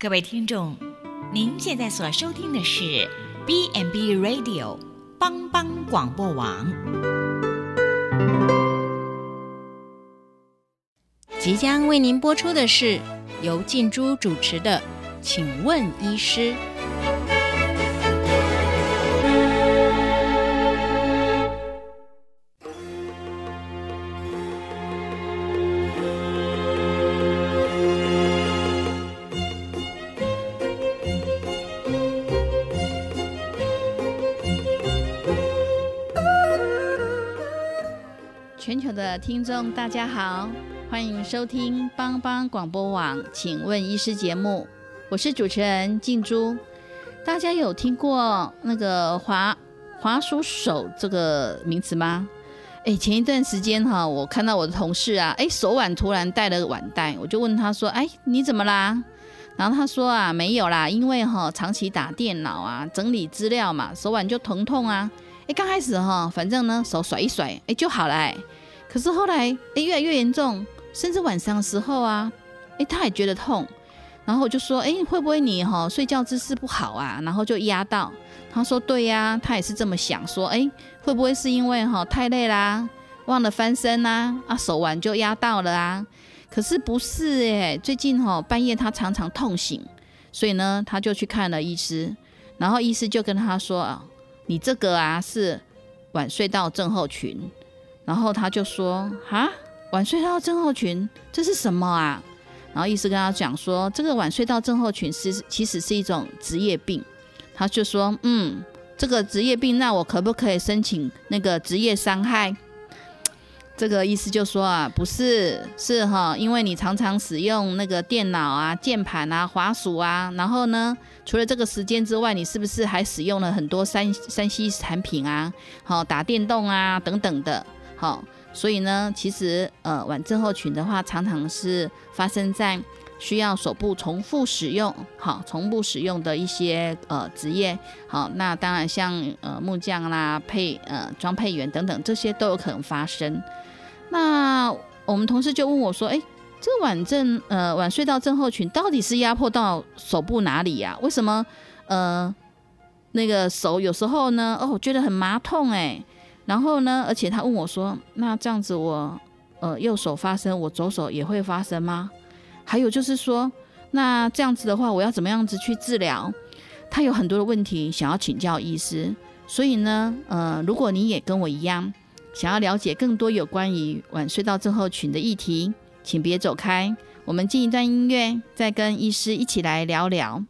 各位听众，您现在所收听的是 B n B Radio 帮帮广播网。即将为您播出的是由静珠主持的《请问医师》。的听众，大家好，欢迎收听帮帮广播网，请问医师节目，我是主持人静珠。大家有听过那个滑滑鼠手这个名词吗？哎，前一段时间哈，我看到我的同事啊，哎，手腕突然带了腕带，我就问他说，哎，你怎么啦？然后他说啊，没有啦，因为哈长期打电脑啊，整理资料嘛，手腕就疼痛啊。哎，刚开始哈，反正呢手甩一甩，哎就好了。可是后来哎越来越严重，甚至晚上的时候啊，哎他也觉得痛。然后我就说，哎会不会你哈睡觉姿势不好啊？然后就压到。他说对呀，他也是这么想，说哎会不会是因为哈太累啦，忘了翻身呐，啊手腕就压到了啊？可是不是哎，最近哈半夜他常常痛醒，所以呢他就去看了医师，然后医师就跟他说啊，你这个啊是晚睡到症候群，然后他就说啊晚睡到症候群这是什么啊？然后医师跟他讲说，这个晚睡到症候群是其实是一种职业病，他就说嗯这个职业病，那我可不可以申请那个职业伤害？这个意思就说啊，不是，是哈，因为你常常使用那个电脑啊、键盘啊、滑鼠啊，然后呢，除了这个时间之外，你是不是还使用了很多三三 C 产品啊？好，打电动啊等等的，好，所以呢，其实呃，晚症候群的话，常常是发生在需要手部重复使用，好，重复使用的一些呃职业，好，那当然像呃木匠啦、配呃装配员等等，这些都有可能发生。那我们同事就问我说：“哎，这个晚症呃晚睡到症候群到底是压迫到手部哪里呀？为什么呃那个手有时候呢哦觉得很麻痛哎，然后呢而且他问我说：那这样子我呃右手发生，我左手也会发生吗？还有就是说，那这样子的话，我要怎么样子去治疗？他有很多的问题想要请教医师，所以呢呃如果你也跟我一样。”想要了解更多有关于晚睡到症候群的议题，请别走开。我们进一段音乐，再跟医师一起来聊聊。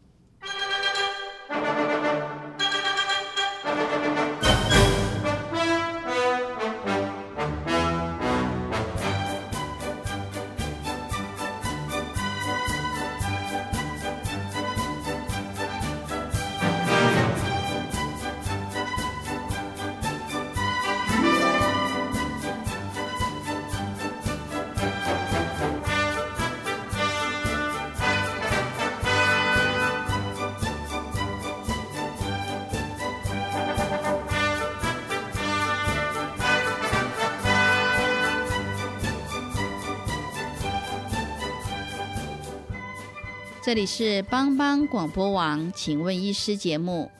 这里是帮帮广播网，请问医师节目。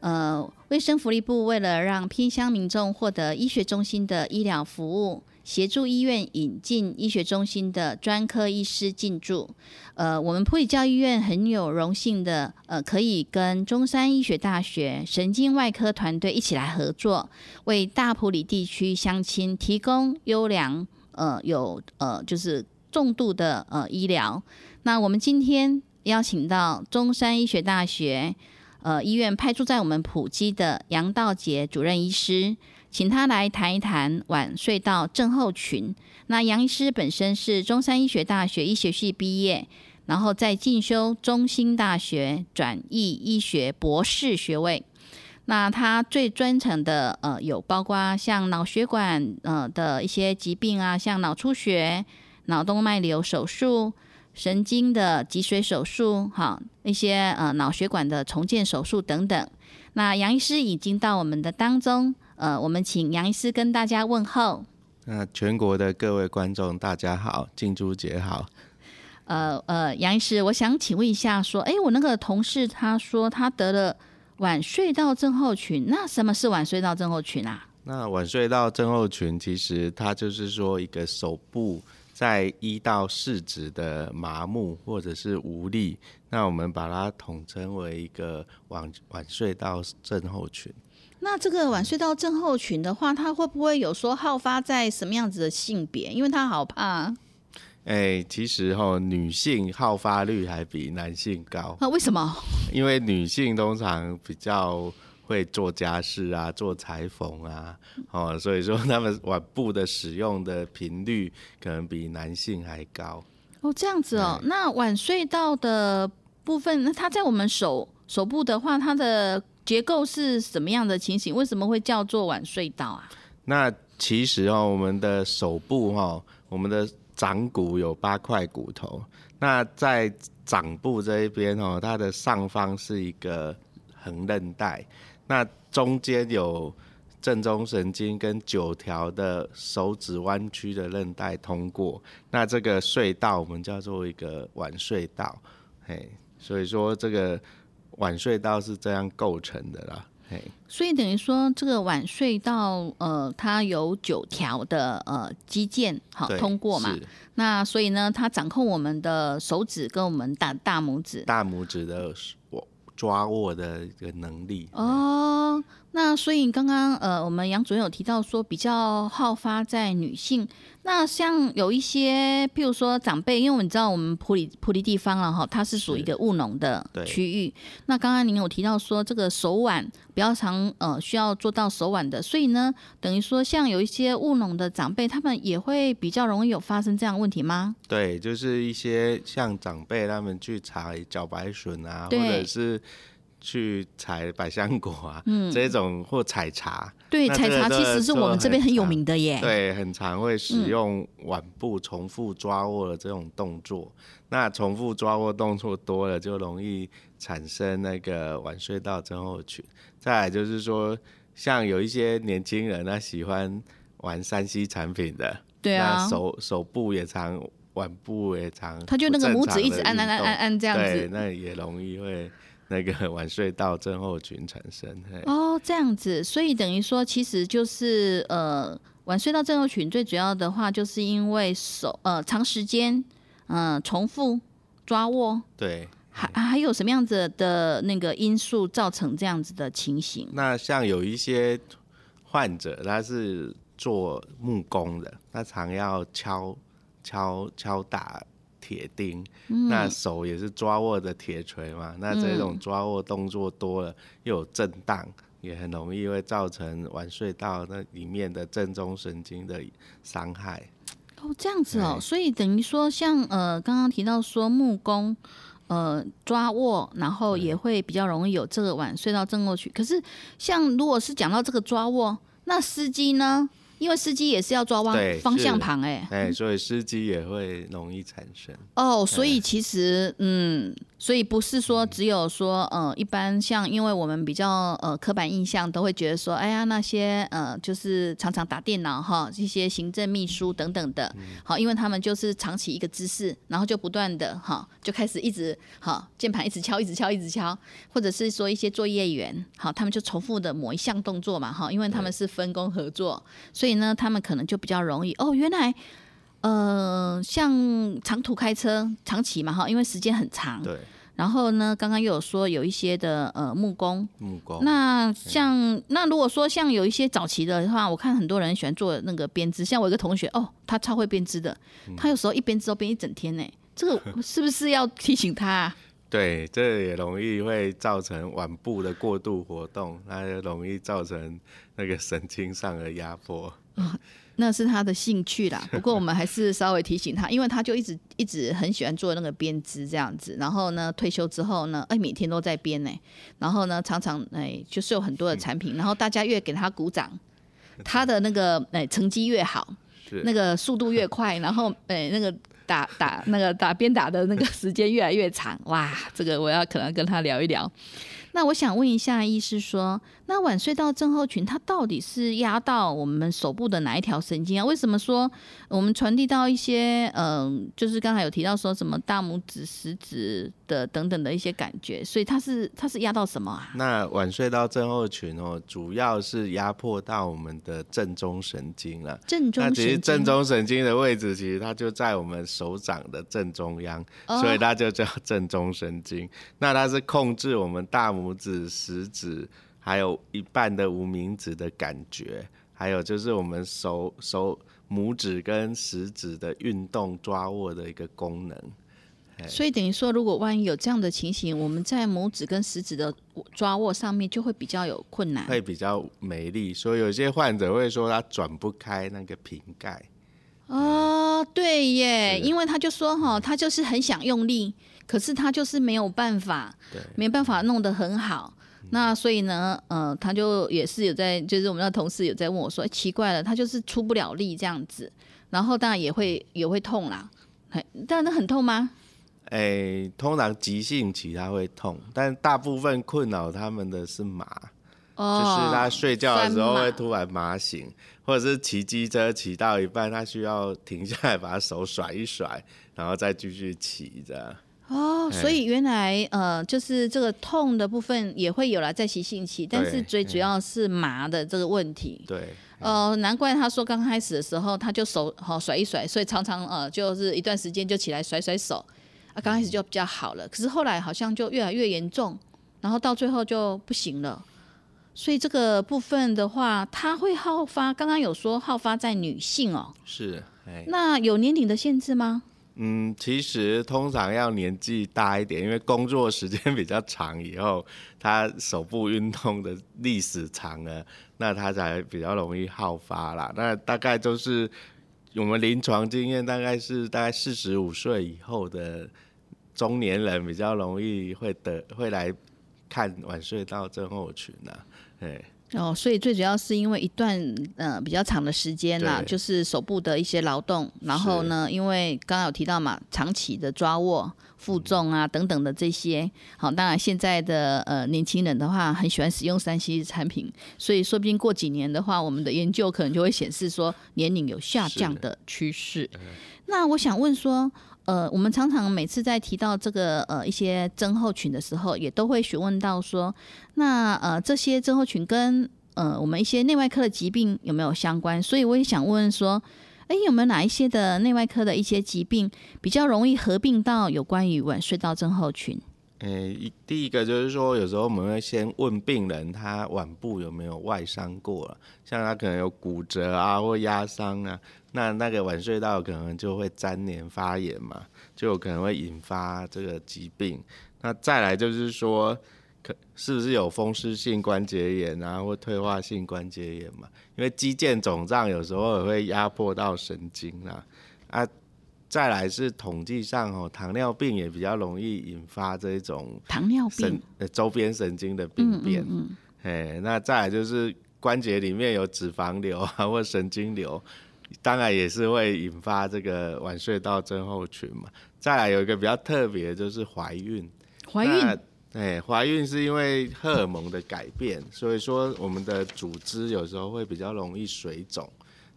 呃，卫生福利部为了让偏乡民众获得医学中心的医疗服务，协助医院引进医学中心的专科医师进驻。呃，我们普里教医院很有荣幸的，呃，可以跟中山医学大学神经外科团队一起来合作，为大埔里地区乡亲提供优良呃有呃就是重度的呃医疗。那我们今天。邀请到中山医学大学呃医院派驻在我们普基的杨道杰主任医师，请他来谈一谈晚睡到症候群。那杨医师本身是中山医学大学医学系毕业，然后在进修中兴大学转译医学博士学位。那他最专长的呃有包括像脑血管呃的一些疾病啊，像脑出血、脑动脉瘤手术。神经的脊髓手术，哈，一些呃脑血管的重建手术等等。那杨医师已经到我们的当中，呃，我们请杨医师跟大家问候。那全国的各位观众大家好，静珠姐好。呃呃，杨医师，我想请问一下，说，哎，我那个同事他说他得了晚睡到症候群，那什么是晚睡到症候群啊？那晚睡到症候群其实它就是说一个手部在一到四指的麻木或者是无力，那我们把它统称为一个晚晚睡到症候群。那这个晚睡到症候群的话，它会不会有说好发在什么样子的性别？因为它好怕。哎，其实哈，女性好发率还比男性高。那为什么？因为女性通常比较会做家事啊，做裁缝啊，哦，所以说他们晚布的使用的频率可能比男性还高。哦，这样子哦。那晚睡到的部分，那它在我们手手部的话，它的结构是什么样的情形？为什么会叫做晚睡到啊？那其实哦，我们的手部哈，我们的掌骨有八块骨头，那在掌部这一边哦，它的上方是一个横韧带，那中间有正中神经跟九条的手指弯曲的韧带通过，那这个隧道我们叫做一个晚隧道，嘿，所以说这个晚隧道是这样构成的啦。所以等于说，这个晚隧道呃，它有九条的呃肌腱好通过嘛？那所以呢，它掌控我们的手指跟我们大大拇指，大拇指的握抓握的这个能力哦。那所以刚刚呃，我们杨主任有提到说，比较好发在女性。那像有一些，譬如说长辈，因为你知道我们普里普里地方了哈，它是属于一个务农的区域。那刚刚您有提到说，这个手腕比较常呃需要做到手腕的，所以呢，等于说像有一些务农的长辈，他们也会比较容易有发生这样问题吗？对，就是一些像长辈他们去采茭白笋啊，或者是。去采百香果啊，嗯这种或采茶，对，采茶其实是我们这边很有名的耶。对，很常会使用腕部重复抓握的这种动作，那重复抓握动作多了，就容易产生那个晚睡道症候群。再来就是说，像有一些年轻人，他喜欢玩三 C 产品的，对啊，手手部也常，腕部也常，他就那个拇指一直按按按按按这样子，那也容易会。那个晚睡到症候群产生哦，这样子，所以等于说，其实就是呃，晚睡到症候群最主要的话，就是因为手呃长时间嗯重复抓握，对，还还有什么样子的那个因素造成这样子的情形？那像有一些患者，他是做木工的，他常要敲敲敲打。铁钉，那手也是抓握的铁锤嘛，那这种抓握动作多了，又有震荡，也很容易会造成晚睡到那里面的正中神经的伤害。哦，这样子哦，所以等于说，像呃刚刚提到说木工，呃抓握，然后也会比较容易有这个晚睡到正过去。可是像如果是讲到这个抓握，那司机呢？因为司机也是要抓方方向盘，哎，哎，所以司机也会容易产生。哦，所以其实，嗯。所以不是说只有说，呃，一般像，因为我们比较呃刻板印象都会觉得说，哎呀，那些呃就是常常打电脑哈，一些行政秘书等等的，好，因为他们就是长期一个姿势，然后就不断的哈，就开始一直哈键盘一直敲，一直敲，一直敲，或者是说一些作业员，好，他们就重复的某一项动作嘛，哈，因为他们是分工合作，所以呢，他们可能就比较容易哦，原来。呃，像长途开车长期嘛哈，因为时间很长。对。然后呢，刚刚又有说有一些的呃木工。木工。那像那如果说像有一些早期的话，我看很多人喜欢做那个编织，像我一个同学哦，他超会编织的，他有时候一编织都编一整天呢。这个是不是要提醒他？啊对，这也容易会造成腕部的过度活动，那也容易造成那个神经上的压迫。那是他的兴趣啦，不过我们还是稍微提醒他，因为他就一直一直很喜欢做那个编织这样子。然后呢，退休之后呢，哎，每天都在编呢。然后呢，常常哎，就是有很多的产品。然后大家越给他鼓掌，他的那个哎成绩越好，那个速度越快。然后哎，那个打打那个打鞭打的那个时间越来越长，哇，这个我要可能跟他聊一聊。那我想问一下，医师说，那晚睡到症候群它到底是压到我们手部的哪一条神经啊？为什么说我们传递到一些嗯，就是刚才有提到说什么大拇指、食指的等等的一些感觉，所以它是它是压到什么啊？那晚睡到症候群哦，主要是压迫到我们的正中神经了。正中神经，那其实正中神经的位置，其实它就在我们手掌的正中央，所以它就叫正中神经。那它是控制我们大拇拇指、食指，还有一半的无名指的感觉，还有就是我们手手拇指跟食指的运动抓握的一个功能。所以等于说，如果万一有这样的情形，我们在拇指跟食指的抓握上面就会比较有困难，会比较没力。所以有些患者会说他转不开那个瓶盖。哦，对耶，因为他就说哈，他就是很想用力。可是他就是没有办法，没办法弄得很好。那所以呢，呃，他就也是有在，就是我们的同事有在问我说，奇怪了，他就是出不了力这样子。然后当然也会也会痛啦，但那很痛吗？哎，通常急性期他会痛，但大部分困扰他们的是麻，就是他睡觉的时候会突然麻醒，或者是骑机车骑到一半，他需要停下来把手甩一甩，然后再继续骑着。哦，所以原来呃，就是这个痛的部分也会有了在急性期，但是最主要是麻的这个问题。对，呃，难怪他说刚开始的时候他就手好甩一甩，所以常常呃就是一段时间就起来甩甩手，啊，刚开始就比较好了，可是后来好像就越来越严重，然后到最后就不行了。所以这个部分的话，它会好发，刚刚有说好发在女性哦，是，那有年龄的限制吗？嗯，其实通常要年纪大一点，因为工作时间比较长，以后他手部运动的历史长了，那他才比较容易好发啦。那大概就是我们临床经验，大概是大概四十五岁以后的中年人比较容易会得会来看晚睡到症候群呐，哎。哦，所以最主要是因为一段呃比较长的时间啦，就是手部的一些劳动，然后呢，因为刚刚有提到嘛，长期的抓握、负重啊等等的这些，好，当然现在的呃年轻人的话，很喜欢使用三 C 产品，所以说不定过几年的话，我们的研究可能就会显示说年龄有下降的趋势。那我想问说。呃，我们常常每次在提到这个呃一些症候群的时候，也都会询问到说，那呃这些症候群跟呃我们一些内外科的疾病有没有相关？所以我也想问说，哎，有没有哪一些的内外科的一些疾病比较容易合并到有关于晚睡到症候群？诶，第一个就是说，有时候我们会先问病人他腕部有没有外伤过了，像他可能有骨折啊或压伤啊。那那个晚睡到可能就会粘连发炎嘛，就有可能会引发这个疾病。那再来就是说，可是不是有风湿性关节炎啊，或退化性关节炎嘛？因为肌腱肿胀有时候也会压迫到神经啊。啊，再来是统计上哦，糖尿病也比较容易引发这种糖尿病呃周边神经的病变。嗯嗯。哎，那再来就是关节里面有脂肪瘤啊，或神经瘤。当然也是会引发这个晚睡到症候群嘛。再来有一个比较特别，就是怀孕。怀孕，哎，怀孕是因为荷尔蒙的改变，所以说我们的组织有时候会比较容易水肿。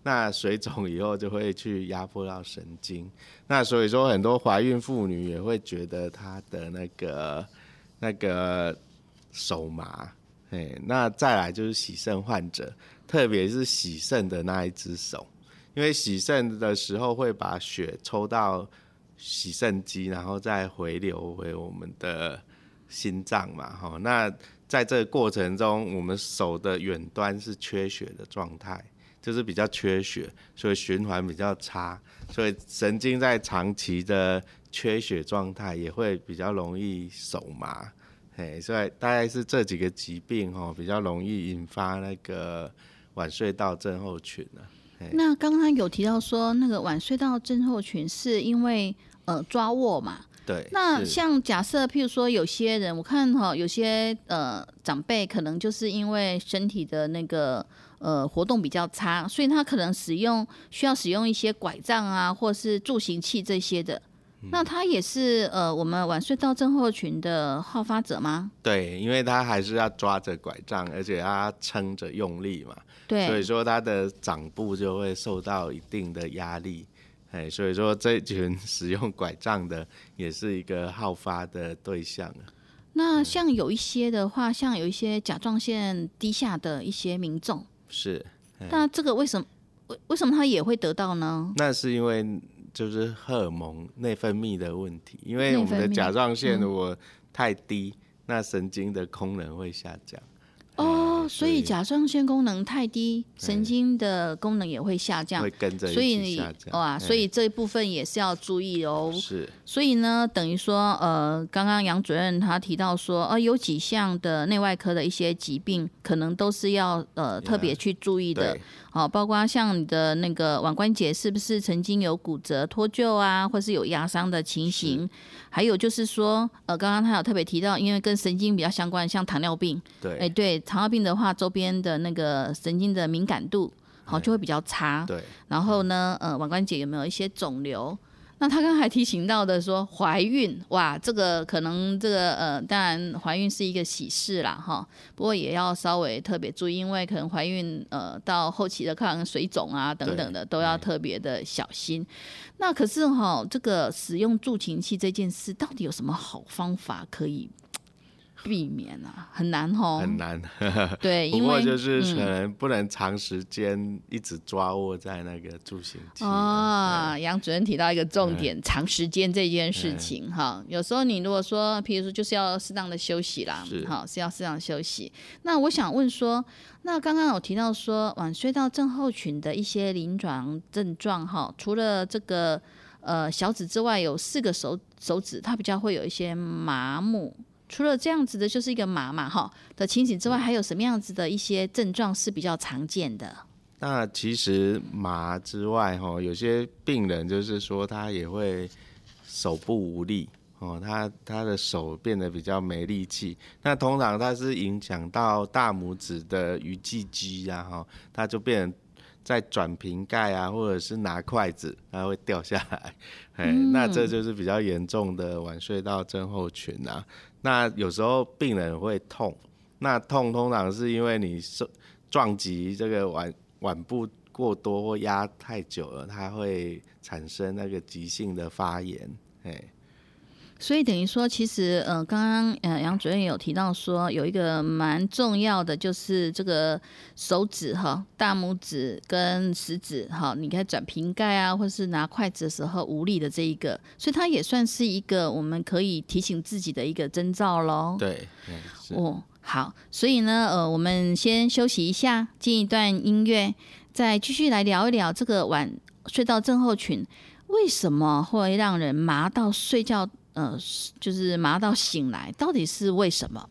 那水肿以后就会去压迫到神经。那所以说很多怀孕妇女也会觉得她的那个那个手麻。哎，那再来就是洗肾患者，特别是洗肾的那一只手。因为洗肾的时候会把血抽到洗肾机，然后再回流回我们的心脏嘛，哈。那在这个过程中，我们手的远端是缺血的状态，就是比较缺血，所以循环比较差，所以神经在长期的缺血状态也会比较容易手麻，哎，所以大概是这几个疾病哦，比较容易引发那个晚睡到症候群呢。那刚刚有提到说，那个晚睡到症候群是因为呃抓握嘛？对。那像假设，譬如说有些人，我看哈，有些呃长辈可能就是因为身体的那个呃活动比较差，所以他可能使用需要使用一些拐杖啊，或是助行器这些的。那他也是呃我们晚睡到症候群的好发者吗？对，因为他还是要抓着拐杖，而且他撑着用力嘛，对，所以说他的掌部就会受到一定的压力。哎，所以说这群使用拐杖的也是一个好发的对象啊。那像有一些的话，像有一些甲状腺低下的一些民众，是，那这个为什么为为什么他也会得到呢？那是因为就是荷尔蒙内分泌的问题，因为我们的甲状腺如果太低，那神经的功能会下降。哦，所以甲状腺功能太低，神经的功能也会下降，会跟着所以下降。哇，所以这一部分也是要注意哦。是。所以呢，等于说，呃，刚刚杨主任他提到说，呃，有几项的内外科的一些疾病，可能都是要呃特别去注意的。好，包括像你的那个腕关节是不是曾经有骨折脱臼啊，或是有压伤的情形？还有就是说，呃，刚刚他有特别提到，因为跟神经比较相关，像糖尿病，对，哎，对，糖尿病的话，周边的那个神经的敏感度，好，就会比较差。对，然后呢，呃，腕关节有没有一些肿瘤？那他刚才提醒到的说怀孕哇，这个可能这个呃，当然怀孕是一个喜事啦哈，不过也要稍微特别注意，因为可能怀孕呃到后期的可能水肿啊等等的都要特别的小心。那可是哈，这个使用助情器这件事到底有什么好方法可以？避免啊，很难哦，很难。对，不过就是可能不能长时间一直抓握在那个助行器。啊，杨主任提到一个重点，长时间这件事情哈。有时候你如果说，譬如说就是要适当的休息啦，哈是要适当休息。那我想问说，那刚刚有提到说晚睡到症候群的一些临床症状哈，除了这个呃小指之外，有四个手手指它比较会有一些麻木。除了这样子的，就是一个麻嘛哈的情形之外，还有什么样子的一些症状是比较常见的？那其实麻之外哈，有些病人就是说他也会手部无力哦，他他的手变得比较没力气。那通常他是影响到大拇指的鱼际肌啊哈，他就变在转瓶盖啊，或者是拿筷子，它会掉下来。哎，那这就是比较严重的晚睡到症候群啊。那有时候病人会痛，那痛通常是因为你受撞击这个腕腕部过多或压太久了，它会产生那个急性的发炎，哎。所以等于说，其实呃，刚刚呃杨主任有提到说，有一个蛮重要的，就是这个手指哈，大拇指跟食指哈，你看转瓶盖啊，或是拿筷子的时候无力的这一个，所以它也算是一个我们可以提醒自己的一个征兆喽。对，哦，好，所以呢，呃，我们先休息一下，进一段音乐，再继续来聊一聊这个晚睡到症候群为什么会让人麻到睡觉。呃，就是麻到醒来，到底是为什么？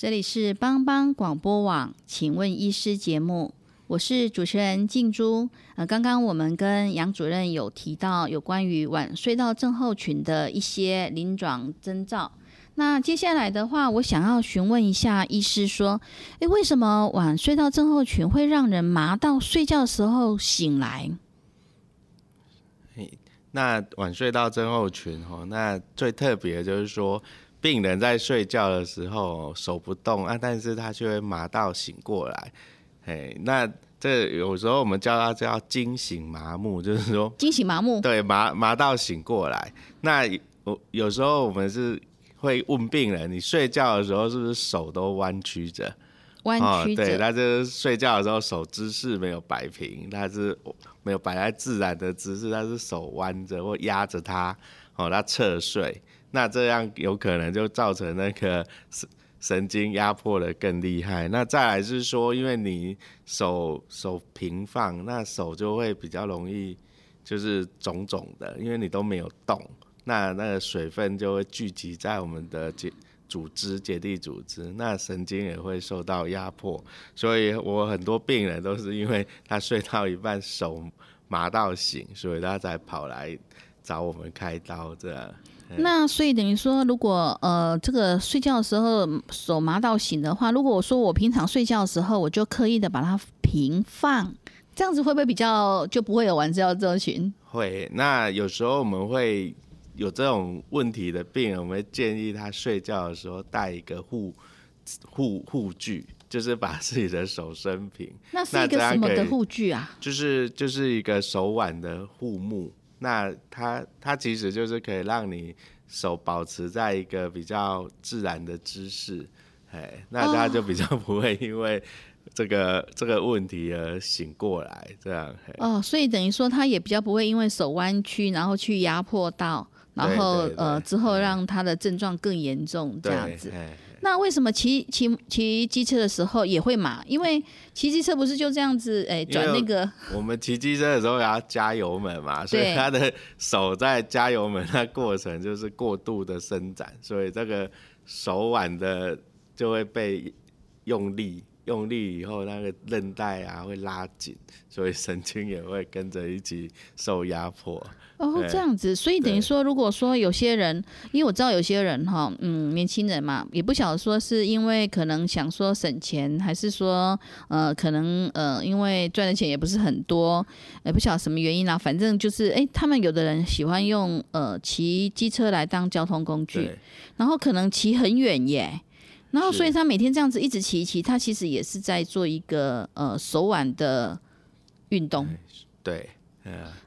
这里是帮帮广播网，请问医师节目，我是主持人静珠。呃，刚刚我们跟杨主任有提到有关于晚睡到症候群的一些临床征兆。那接下来的话，我想要询问一下医师说，诶，为什么晚睡到症候群会让人麻到睡觉时候醒来？那晚睡到症候群哦，那最特别就是说。病人在睡觉的时候手不动啊，但是他却会麻到醒过来，哎，那这有时候我们叫他叫惊醒麻木，就是说惊醒麻木，对麻麻到醒过来。那我有时候我们是会问病人，你睡觉的时候是不是手都弯曲着？弯曲着，对，他就是睡觉的时候手姿势没有摆平，他是没有摆在自然的姿势，他是手弯着或压着他，哦，他侧睡。那这样有可能就造成那个神神经压迫的更厉害。那再来是说，因为你手手平放，那手就会比较容易就是肿肿的，因为你都没有动，那那个水分就会聚集在我们的结组织结缔组织，那神经也会受到压迫。所以我很多病人都是因为他睡到一半手麻到醒，所以他才跑来找我们开刀这样。那所以等于说，如果呃这个睡觉的时候手麻到醒的话，如果我说我平常睡觉的时候，我就刻意的把它平放，这样子会不会比较就不会有晚睡到症候群？会。那有时候我们会有这种问题的病人，我们会建议他睡觉的时候带一个护护护具，就是把自己的手伸平。那是一个什么的护具啊？就是就是一个手腕的护目。那它它其实就是可以让你手保持在一个比较自然的姿势，哎，那它就比较不会因为这个这个问题而醒过来，这样。哦，所以等于说它也比较不会因为手弯曲，然后去压迫到，然后呃之后让他的症状更严重这样子。那为什么骑骑骑机车的时候也会麻？因为骑机车不是就这样子，哎，转那个。我们骑机车的时候要加油门嘛，所以他的手在加油门那过程就是过度的伸展，所以这个手腕的就会被用力。用力以后，那个韧带啊会拉紧，所以神经也会跟着一起受压迫。哦，这样子，所以等于说，如果说有些人，因为我知道有些人哈，嗯，年轻人嘛，也不晓得说是因为可能想说省钱，还是说呃，可能呃，因为赚的钱也不是很多，也不晓得什么原因啦。反正就是，哎，他们有的人喜欢用呃骑机车来当交通工具，然后可能骑很远耶。然后，所以他每天这样子一直骑一骑，他其实也是在做一个呃手腕的运动。对，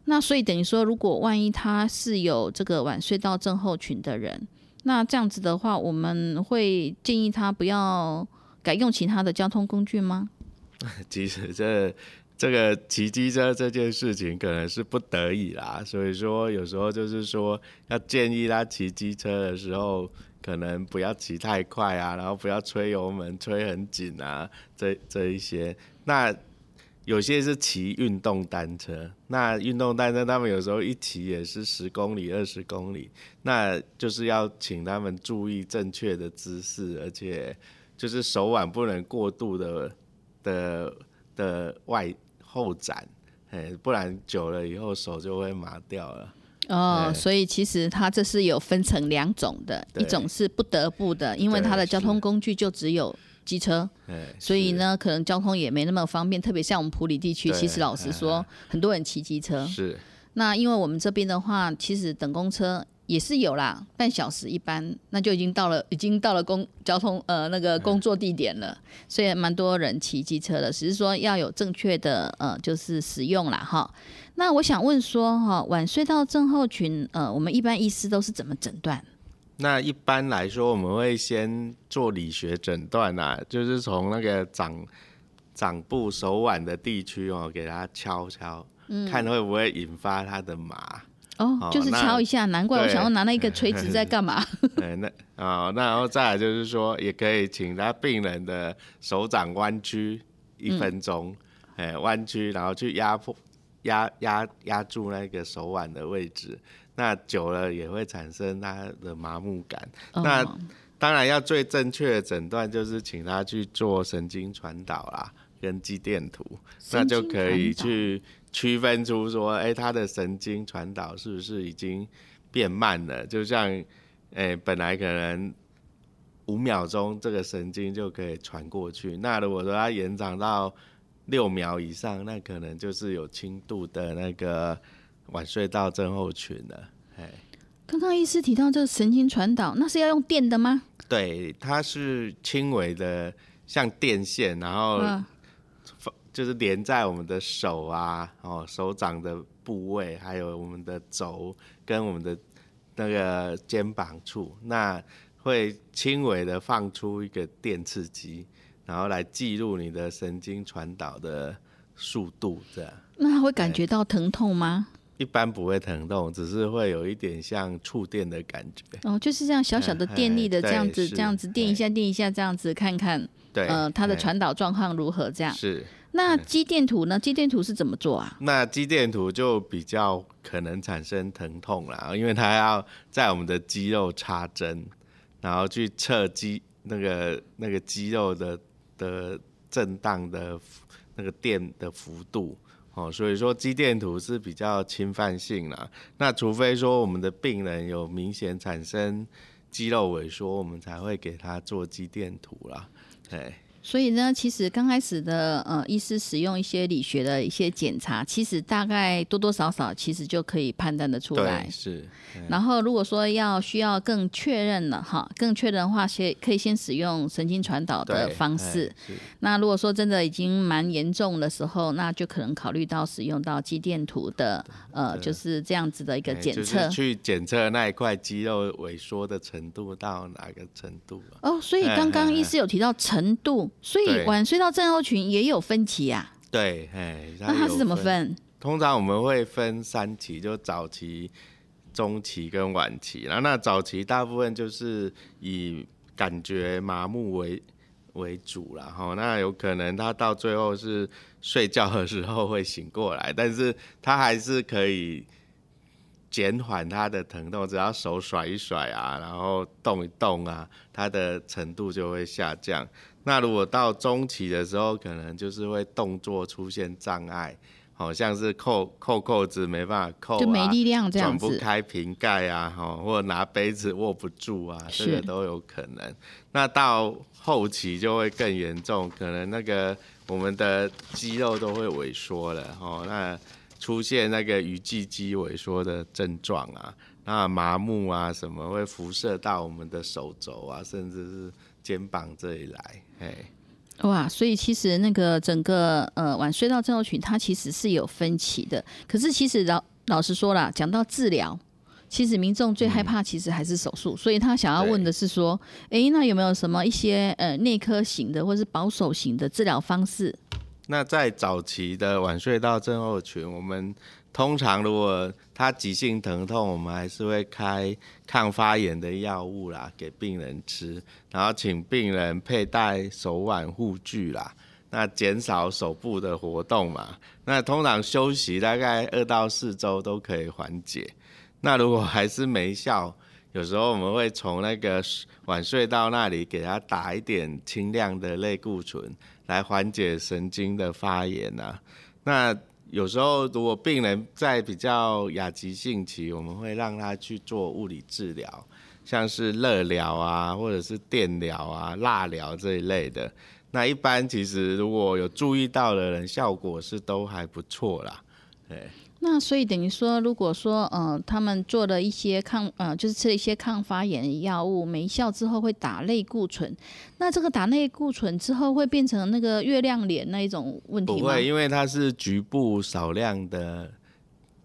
那所以等于说，如果万一他是有这个晚睡到症候群的人，那这样子的话，我们会建议他不要改用其他的交通工具吗？其实这这个骑机车这件事情可能是不得已啦，所以说有时候就是说要建议他骑机车的时候。可能不要骑太快啊，然后不要吹油门吹很紧啊，这这一些。那有些是骑运动单车，那运动单车他们有时候一骑也是十公里、二十公里，那就是要请他们注意正确的姿势，而且就是手腕不能过度的的的外后展，哎，不然久了以后手就会麻掉了。哦，所以其实它这是有分成两种的，一种是不得不的，因为它的交通工具就只有机车，所以呢，可能交通也没那么方便。特别像我们普里地区，其实老实说，很多人骑机车。是。那因为我们这边的话，其实等公车也是有啦，半小时一班，那就已经到了，已经到了公交通呃那个工作地点了，所以蛮多人骑机车的，只是说要有正确的呃就是使用啦哈。那我想问说，哈，晚睡到症候群，呃，我们一般医师都是怎么诊断？那一般来说，我们会先做理学诊断啊，就是从那个掌掌部、手腕的地区哦，给他敲敲，看会不会引发他的麻。哦，就是敲一下，难怪我想要拿那个锤子在干嘛？对，那啊，那然后再来就是说，也可以请他病人的手掌弯曲一分钟，哎，弯曲，然后去压迫。压压压住那个手腕的位置，那久了也会产生它的麻木感。那当然要最正确的诊断就是请他去做神经传导啦，跟肌电图，那就可以去区分出说，哎、他的神经传导是不是已经变慢了？就像，哎、本来可能五秒钟这个神经就可以传过去，那如果说它延长到六秒以上，那可能就是有轻度的那个晚睡到症候群了。哎，刚刚医师提到这个神经传导，那是要用电的吗？对，它是轻微的，像电线，然后嗯，就是连在我们的手啊，哦，手掌的部位，还有我们的肘跟我们的那个肩膀处，那会轻微的放出一个电刺激，然后来记录你的神经传导的速度，这样。那他会感觉到疼痛吗？一般不会疼痛，只是会有一点像触电的感觉。哦，就是这样小小的电力的哎这样子，这样子电一下电一下，这样子看看，对，呃，它的哎传导状况如何？这样。是。那肌电图呢？肌电图是怎么做啊？那肌电图就比较可能产生疼痛啦，因为它要在我们的肌肉插针，然后去测肌那个那个肌肉的的震荡的那个电的幅度哦，所以说肌电图是比较侵犯性啦。那除非说我们的病人有明显产生肌肉萎缩，我们才会给他做肌电图啦。对。所以呢，其实刚开始的呃，医师使用一些理学的一些检查，其实大概多多少少其实就可以判断的出来，。是，然后如果说要需要更确认了哈，更确认的话，先可以先使用神经传导的方式。那如果说真的已经蛮严重的时候，那就可能考虑到使用到肌电图的呃，就是这样子的一个检测是。去检测那一块肌肉萎缩的程度到哪个程度啊？哦，所以刚刚医师有提到程度，所以晚睡到症候群也有分歧啊。对，哎，有那它是怎么？分？通常我们会分三期，就早期、中期跟晚期。然后那早期大部分就是以感觉麻木为为主啦，哈，那有可能他到最后是睡觉的时候会醒过来，但是他还是可以减缓他的疼痛，只要手甩一甩啊，然后动一动啊，他的程度就会下降。那如果到中期的时候，可能就是会动作出现障碍，好像是扣扣扣子没办法扣、啊，就没力量这样转不子。开瓶盖啊，哈，或者拿杯子握不住啊，这是个都有可能。那到后期就会更严重，可能那个我们的肌肉都会萎缩了，哦，那出现那个鱼际肌萎缩的症状啊，那麻木啊什么会辐射到我们的手肘啊，甚至是肩膀这里来，哎。哇，所以其实那个整个呃晚睡到症候群，它其实是有分歧的。可是其实老老实说啦，讲到治疗，其实民众最害怕其实还是手术，所以他想要问的是说，诶，那有没有什么一些呃内科型的或是保守型的治疗方式？那在早期的晚睡到症候群，我们通常如果他急性疼痛，我们还是会开抗发炎的药物啦，给病人吃，然后请病人佩戴手腕护具啦，那减少手部的活动嘛。那通常休息大概二到四周都可以缓解。那如果还是没效，有时候我们会从那个晚睡到那里给他打一点轻量的类固醇，来缓解神经的发炎啊。那有时候如果病人在比较亚急性期，我们会让他去做物理治疗，像是热疗啊，或者是电疗啊、蜡疗这一类的。那一般其实如果有注意到的人，效果是都还不错啦。对。那所以等于说，如果说呃他们做了一些抗呃就是吃了一些抗发炎药物没效之后，会打类固醇。那这个打类固醇之后会变成那个月亮脸那一种问题吗？不会，因为它是局部少量的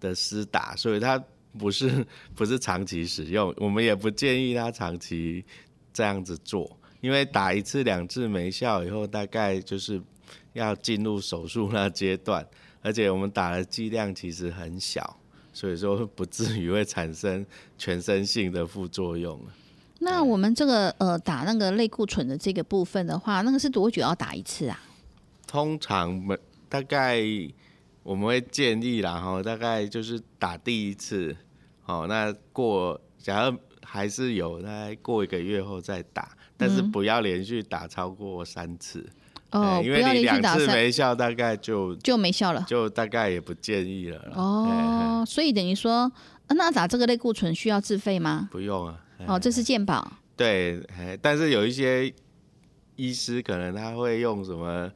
的施打，所以它不是不是长期使用。我们也不建议他长期这样子做，因为打一次两次没效以后，大概就是要进入手术那阶段，而且我们打的剂量其实很小，所以说不至于会产生全身性的副作用。那我们这个呃打那个类固醇的这个部分的话，那个是多久要打一次啊？通常每大概我们会建议啦，哈，大概就是打第一次，哦，那过假如还是有，大概过一个月后再打，但是不要连续打超过三次。哦，哎因为你两次没效，大概就就没效了。就大概也不建议了哦，所以等于说，呃那打这个类固醇需要自费吗？不用啊。哎哦，这是健保。对，哎但是有一些医师可能他会用什么，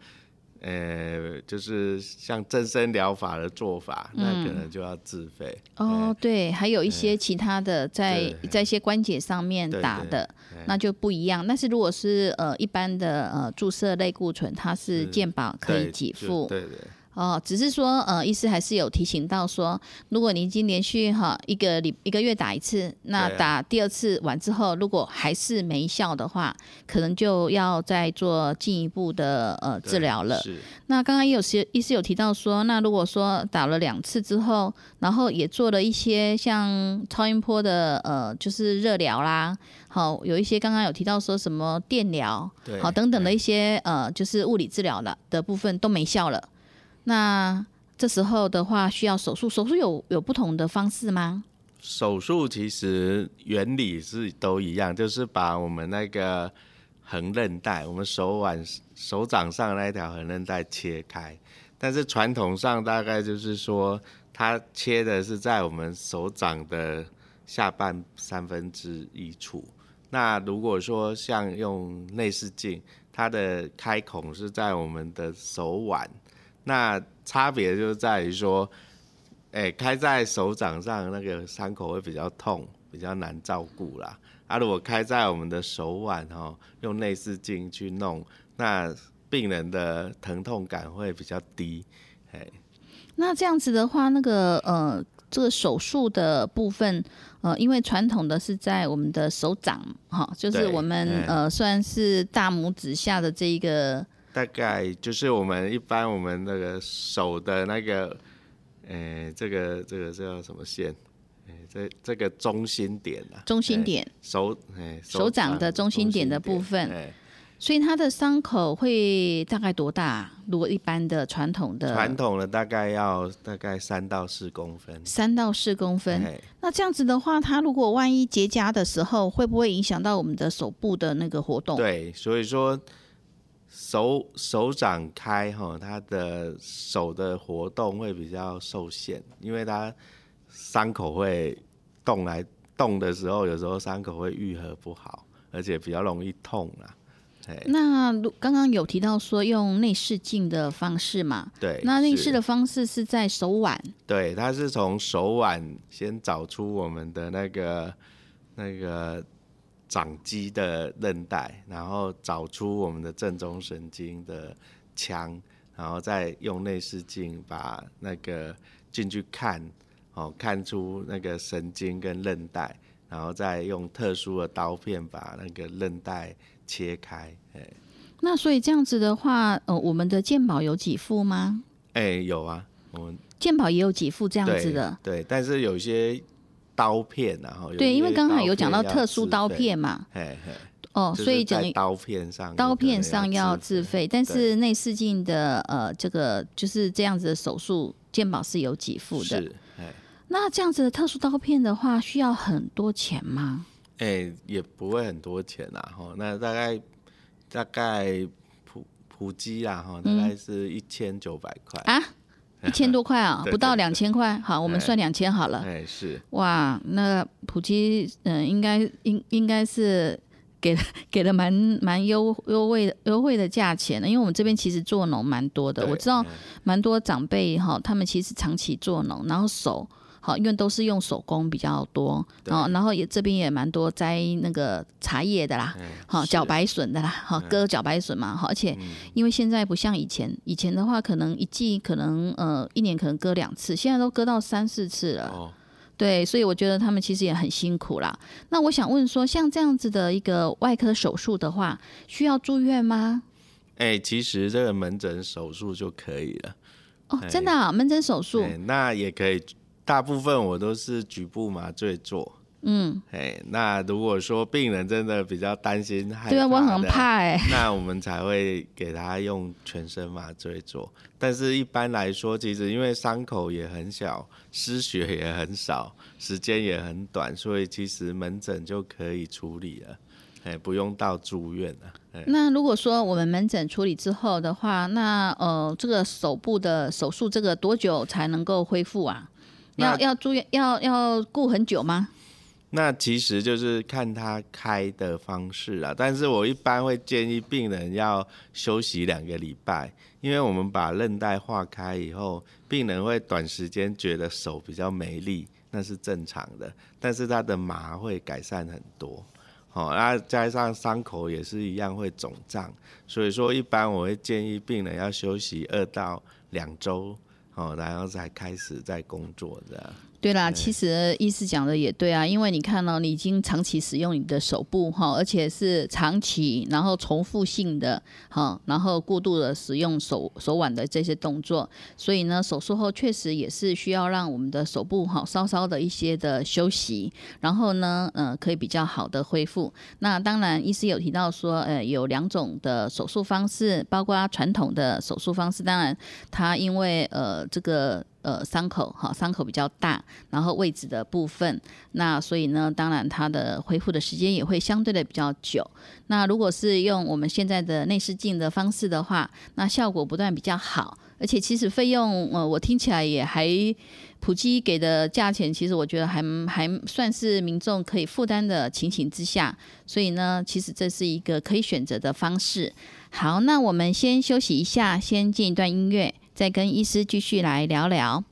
呃，就是像增生疗法的做法，那可能就要自费。哦，对，还有一些其他的在对在一些关节上面打的，那就不一样。但是如果是呃一般的呃注射类固醇，它是是健保可以给付。对对。哦，只是说，呃，医师还是有提醒到说，如果你已经连续哈一个礼一个月打一次，那打第二次完之后，如果还是没效的话，可能就要再做进一步的呃治疗了。是，那刚刚也有些医师有提到说，那如果说打了两次之后，然后也做了一些像超音波的呃，就是热疗啦，好，有一些刚刚有提到说什么电疗，对好等等的一些呃，就是物理治疗的的部分都没效了。那这时候的话，需要手术，手术有有不同的方式吗？手术其实原理是都一样，就是把我们那个横韧带，我们手腕、手掌上那一条横韧带切开。但是传统上大概就是说，它切的是在我们手掌的下半三分之一处。那如果说像用内视镜，它的开孔是在我们的手腕，那差别就在于说，哎、开在手掌上那个伤口会比较痛，比较难照顾啦。啊，如果开在我们的手腕哦，用内视镜去弄，那病人的疼痛感会比较低。哎，那这样子的话，那个呃，这个手术的部分，呃，因为传统的是在我们的手掌，哈，就是我们嗯呃算是大拇指下的这一个，大概就是我们一般我们那个手的那个，哎、这个这个叫什么线？哎、这这个中心点啊，中心点，手哎、手掌的中心点的部分哎所以它的伤口会大概多大？如果一般的传统的传统的大概要大概三到四公分。三到四公分，哎那这样子的话，它如果万一结痂的时候，会不会影响到我们的手部的那个活动？对，所以说手手掌开哈，他的手的活动会比较受限，因为他伤口会动来动的时候，有时候伤口会愈合不好，而且比较容易痛啦。哎，那刚刚有提到说用内视镜的方式嘛？对，那内视的方式是在手腕，对，它是从手腕先找出我们的那个那个掌肌的韧带，然后找出我们的正中神经的腔，然后再用内视镜把那个进去看，哦，看出那个神经跟韧带，然后再用特殊的刀片把那个韧带切开。哎、那所以这样子的话，呃，我们的健保有几副吗？哎、有啊，我们健保也有几副这样子的，对，但是有一些刀片然后对，因为刚才有讲到特殊刀片嘛，嘛，嘿嘿，哦，所以讲刀片上，刀片上要自费，但是内视镜的呃，这个就是这样子的手术，健保是有给付的。那这样子的特殊刀片的话，需要很多钱吗？哎，也不会很多钱啦，哈，那大概大概普普及啦，哈，大嗯。概是一千九百块，啊，一千多块啊，对不到两千块。好，我们哎算两千好了。哎，是，哇，那普基嗯、应该应应该是给了给了蛮蛮优优惠的优惠的价钱的，因为我们这边其实做农蛮多的，我知道哎蛮多长辈哈，他们其实长期做农，然后手好，因为都是用手工比较多，对哦，然后也这边也蛮多摘那个茶叶的啦，哎好是茭白笋的啦，好嗯割茭白笋嘛，好，而且嗯因为现在不像以前，以前的话可能一季可能呃一年可能割两次，现在都割到三四次了。哦，对，所以我觉得他们其实也很辛苦啦。那我想问说，像这样子的一个外科手术的话，需要住院吗？哎，其实这个门诊手术就可以了，哦，哎真的、啊，门诊手术。哎那也可以，大部分我都是局部麻醉做，嗯，哎，那如果说病人真的比较担心害怕，对啊，我很怕哎、那我们才会给他用全身麻醉做。但是一般来说，其实因为伤口也很小，失血也很少，时间也很短，所以其实门诊就可以处理了，哎，不用到住院了。哎，那如果说我们门诊处理之后的话，那呃，这个手部的手术这个多久才能够恢复啊？要要住院要要顾很久吗？那其实就是看他开的方式啦，但是我一般会建议病人要休息两个礼拜，因为我们把韧带化开以后，病人会短时间觉得手比较没力，那是正常的，但是他的麻会改善很多。好、那加上伤口也是一样会肿胀，所以说一般我会建议病人要休息二到两周，哦，然后才开始在工作的。对啦，其实医师讲的也对啊，因为你看哦，你已经长期使用你的手部哈，而且是长期，然后重复性的哈，然后过度的使用手手腕的这些动作，所以呢，手术后确实也是需要让我们的手部哈稍稍的一些的休息，然后呢，呃，可以比较好的恢复。那当然，医师有提到说，呃，有两种的手术方式，包括传统的手术方式，当然它因为呃这个。呃，伤口哈，伤口比较大，然后位置的部分，那所以呢，当然它的恢复的时间也会相对的比较久。那如果是用我们现在的内视镜的方式的话，那效果不但比较好，而且其实费用呃，我听起来也还普及给的价钱，其实我觉得还还算是民众可以负担的情形之下，所以呢，其实这是一个可以选择的方式。好，那我们先休息一下，先进一段音乐，再跟医师继续来聊聊。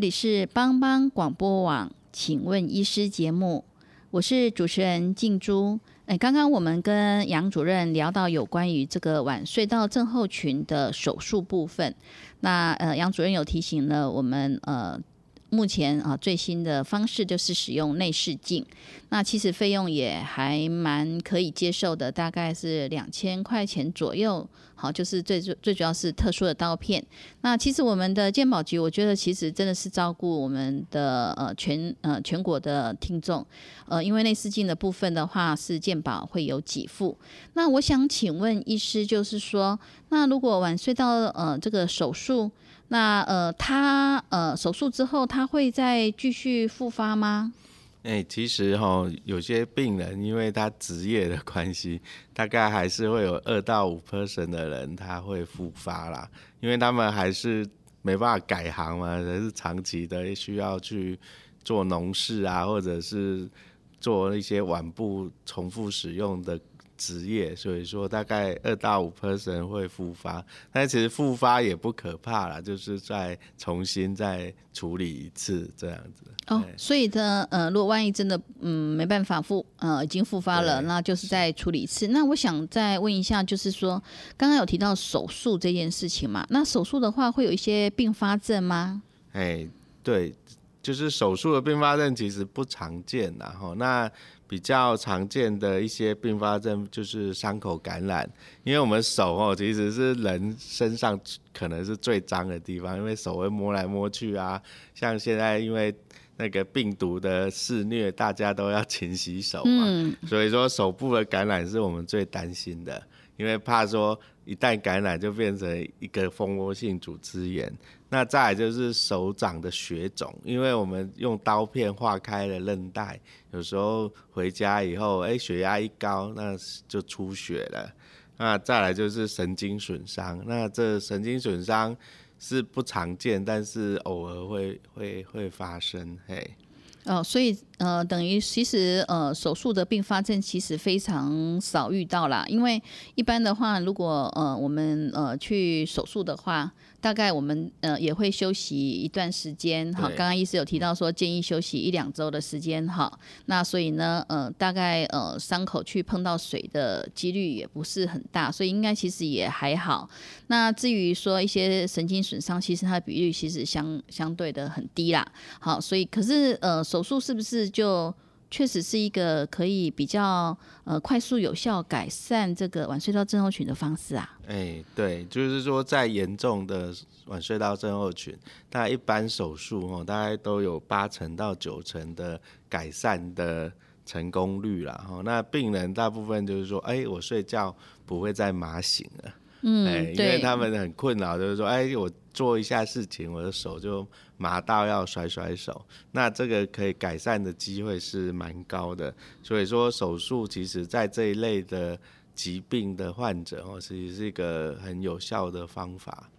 这里是帮帮广播网，请问医师节目，我是主持人静珠。哎，刚刚我们跟杨主任聊到有关于这个晚睡到症候群的手术部分，那呃，杨主任有提醒了我们呃。目前啊，最新的方式就是使用内视镜，那其实费用也还蛮可以接受的，大概是两千块钱左右。好，就是最最最主要是特殊的刀片。那其实我们的健保局，我觉得其实真的是照顾我们的呃全呃全国的听众，呃，因为内视镜的部分的话是健保会有给付。那我想请问医师，就是说，那如果晚睡到呃这个手术，那呃他呃手术之后，他会再继续复发吗？哎，其实哈，有些病人因为他职业的关系，大概还是会有二到五 percent 的人他会复发啦，因为他们还是没办法改行嘛，还是长期的需要去做农事啊，或者是做一些晚部重复使用的。职业，所以说大概二到五 percent 会复发，但其实复发也不可怕啦，就是再重新再处理一次这样子。哦，所以呢，呃，如果万一真的嗯没办法复，呃，已经复发了，那就是再处理一次。那我想再问一下，就是说刚刚有提到手术这件事情嘛？那手术的话会有一些并发症吗？哎，对，就是手术的并发症其实不常见，然后那。比较常见的一些并发症就是伤口感染，因为我们手哦其实是人身上可能是最脏的地方，因为手会摸来摸去啊。像现在因为那个病毒的肆虐，大家都要勤洗手嘛，所以说手部的感染是我们最担心的，因为怕说一旦感染就变成一个蜂窝性组织炎。那再来就是手掌的血肿，因为我们用刀片划开了韧带，有时候回家以后，哎，血压一高，那就出血了。那再来就是神经损伤，那这神经损伤是不常见，但是偶尔会会会发生，嘿。哦，所以呃，等于其实呃，手术的并发症其实非常少遇到啦，因为一般的话，如果呃我们呃去手术的话。大概我们呃也会休息一段时间，哈，刚刚医师有提到说建议休息一两周的时间，哈，那所以呢，呃，大概呃伤口去碰到水的几率也不是很大，所以应该其实也还好。那至于说一些神经损伤，其实它的比率其实相相对的很低啦，好，所以可是呃手术是不是就？确实是一个可以比较呃快速有效改善这个晚睡到症候群的方式啊。哎，对，就是说在严重的晚睡到症候群，大概一般手术哦，大概都有八成到九成的改善的成功率啦。哈，那病人大部分就是说，哎，我睡觉不会再麻醒了。嗯，哎因为他们很困扰，就是说，哎，我做一下事情，我的手就麻到要甩甩手。那这个可以改善的机会是蛮高的。所以说，手术其实在这一类的疾病的患者哦，其实是一个很有效的方法。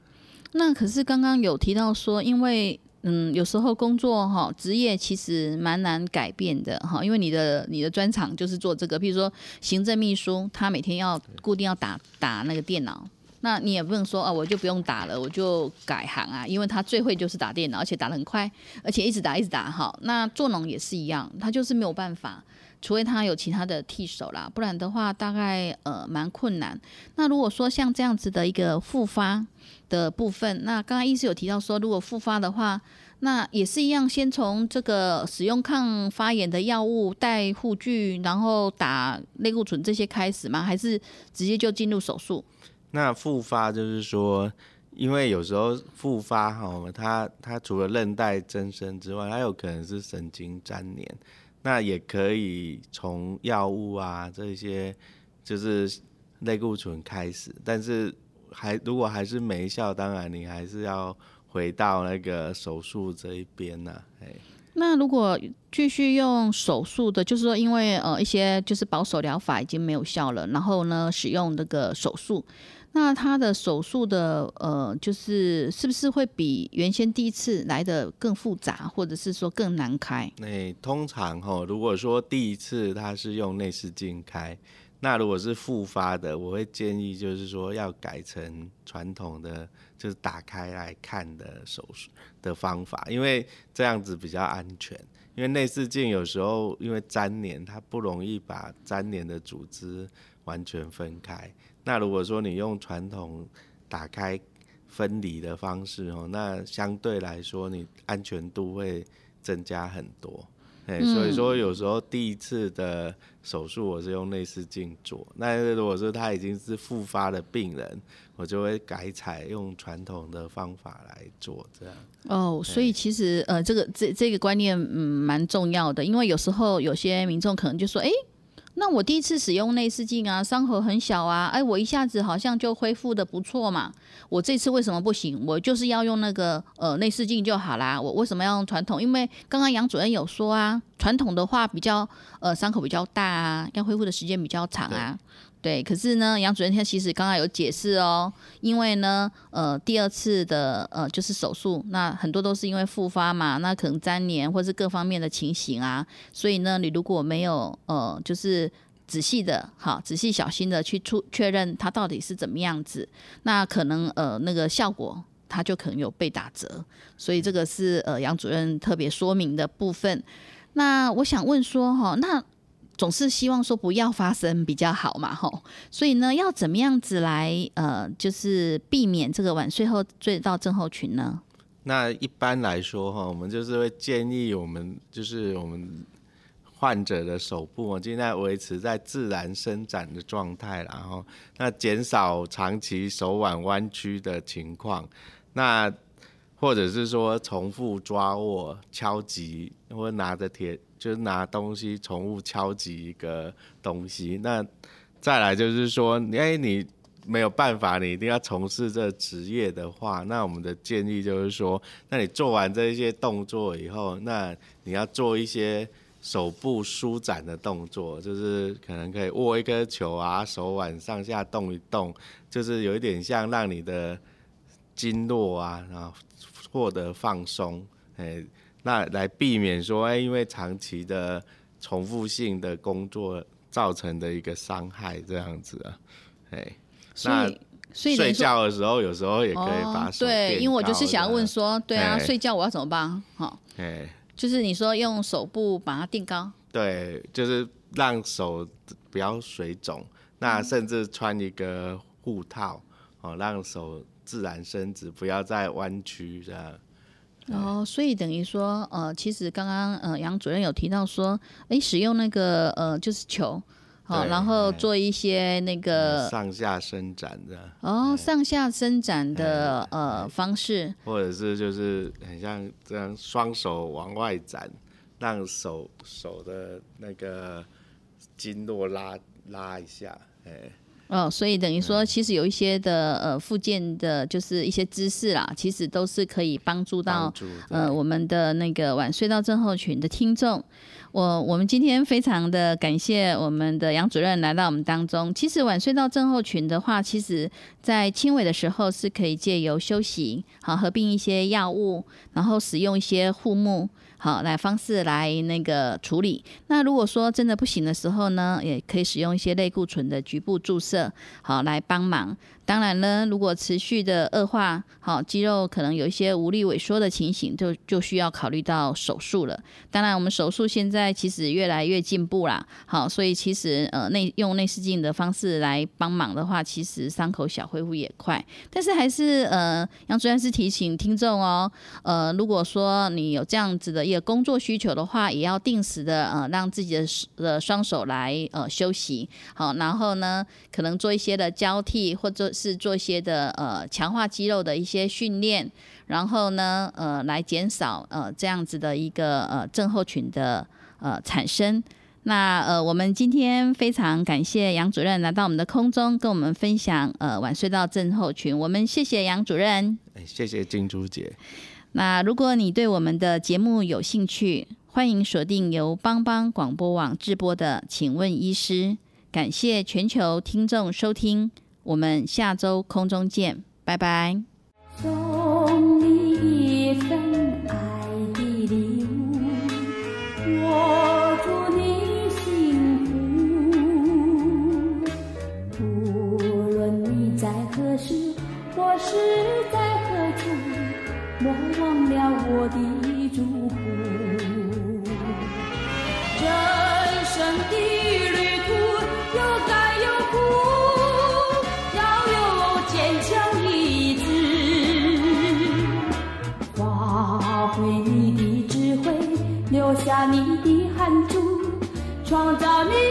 那可是刚刚有提到说，因为嗯，有时候工作哈，职业其实蛮难改变的哈，因为你的你的专长就是做这个，譬如说行政秘书，他每天要固定要打打那个电脑。那你也不能说啊，我就不用打了，我就改行啊，因为他最会就是打电脑，而且打得很快，而且一直打一直打哈。那做农也是一样，他就是没有办法，除非他有其他的替手啦，不然的话大概呃蛮困难。那如果说像这样子的一个复发的部分，那刚刚医师有提到说，如果复发的话，那也是一样，先从这个使用抗发炎的药物、戴护具，然后打类固醇这些开始吗？还是直接就进入手术？那复发就是说，因为有时候复发哈，它它除了韧带增生之外，它有可能是神经粘连，那也可以从药物啊这些就是类固醇开始，但是还如果还是没效，当然你还是要回到那个手术这一边呐，哎。那如果继续用手术的，就是说因为呃一些就是保守疗法已经没有效了，然后呢使用那个手术。那他的手术的呃，就是是不是会比原先第一次来的更复杂，或者是说更难开？那通常哈，如果说第一次他是用内视镜开，那如果是复发的，我会建议就是说要改成传统的，就是打开来看的手术的方法，因为这样子比较安全。因为内视镜有时候因为粘连，它不容易把粘连的组织完全分开。那如果说你用传统打开分离的方式哦，那相对来说你安全度会增加很多。哎、嗯所以说有时候第一次的手术我是用内视镜做，那如果说他已经是复发的病人，我就会改采用传统的方法来做这样。哦，所以其实呃，这个这这个观念嗯蛮重要的，因为有时候有些民众可能就说，诶，那我第一次使用内视镜啊，伤口很小啊，哎，我一下子好像就恢复的不错嘛，我这次为什么不行？我就是要用那个呃内视镜就好啦，我为什么要用传统？因为刚刚杨主任有说啊，传统的话比较呃伤口比较大啊，要恢复的时间比较长啊。对，可是呢，杨主任他其实刚刚有解释哦，因为呢，呃，第二次的呃就是手术，那很多都是因为复发嘛，那可能粘连或是各方面的情形啊，所以呢，你如果没有呃就是仔细的好仔细小心的去出确认它到底是怎么样子，那可能呃那个效果它就可能有被打折，所以这个是呃杨主任特别说明的部分。那我想问说哈，那总是希望说不要发生比较好嘛，吼。所以呢，要怎么样子来呃，就是避免这个晚睡后醉到症候群呢？那一般来说哈，我们就是会建议我们就是我们患者的手部尽量维持在自然伸展的状态，然后那减少长期手腕弯曲的情况，那或者是说重复抓握、敲击，或拿着铁就是拿东西重物敲击一个东西，那再来就是说，哎，你没有办法，你一定要从事这职业的话，那我们的建议就是说，那你做完这些动作以后，那你要做一些手部舒展的动作，就是可能可以握一颗球啊，手腕上下动一动，就是有一点像让你的经络啊，然后获得放松，哎，那来避免说，哎，因为长期的重复性的工作造成的一个伤害，这样子啊，哎。所那以所以睡觉的时候，有时候也可以把手、哦、对，因为我就是想要问，说，对啊，哎睡觉我要怎么办？哈，哎，就是你说用手部把它垫高，对，就是让手不要水肿，那甚至穿一个护套，哦，让手自然伸直，不要再弯曲这样。哦，所以等于说，呃，其实刚刚呃杨主任有提到说，诶，使用那个呃就是球，好、对然后哎。做一些那个上下伸展这样，哦上下伸展的哎呃方式，或者是就是很像这样双手往外展，让手手的那个经络拉拉一下，哎。哦，所以等于说，其实有一些的呃附件的，就是一些知识啦，其实都是可以帮助到呃我们的那个晚睡到症候群的听众。我我们今天非常的感谢我们的杨主任来到我们当中。其实晚睡到症候群的话，其实在轻微的时候是可以借由休息，好合并一些药物，然后使用一些护目。好，来方式来那个处理。那如果说真的不行的时候呢，也可以使用一些类固醇的局部注射，好来帮忙。当然呢，如果持续的恶化，好肌肉可能有一些无力萎缩的情形，就就需要考虑到手术了。当然，我们手术现在其实越来越进步啦，好，所以其实呃内用内视镜的方式来帮忙的话，其实伤口小恢复也快。但是还是呃杨主任是提醒听众哦，呃如果说你有这样子的一个工作需求的话，也要定时的呃让自己的手的双手来呃休息，好，然后呢可能做一些的交替，或者是做一些的呃强化肌肉的一些训练，然后呢呃来减少呃这样子的一个呃症候群的呃产生。那呃，我们今天非常感谢杨主任来到我们的空中，跟我们分享呃晚睡到症候群。我们谢谢杨主任。哎，谢谢金珠姐。那如果你对我们的节目有兴趣，欢迎锁定由帮帮广播网直播的《请问医师》。感谢全球听众收听，我们下周空中见，拜拜。创造你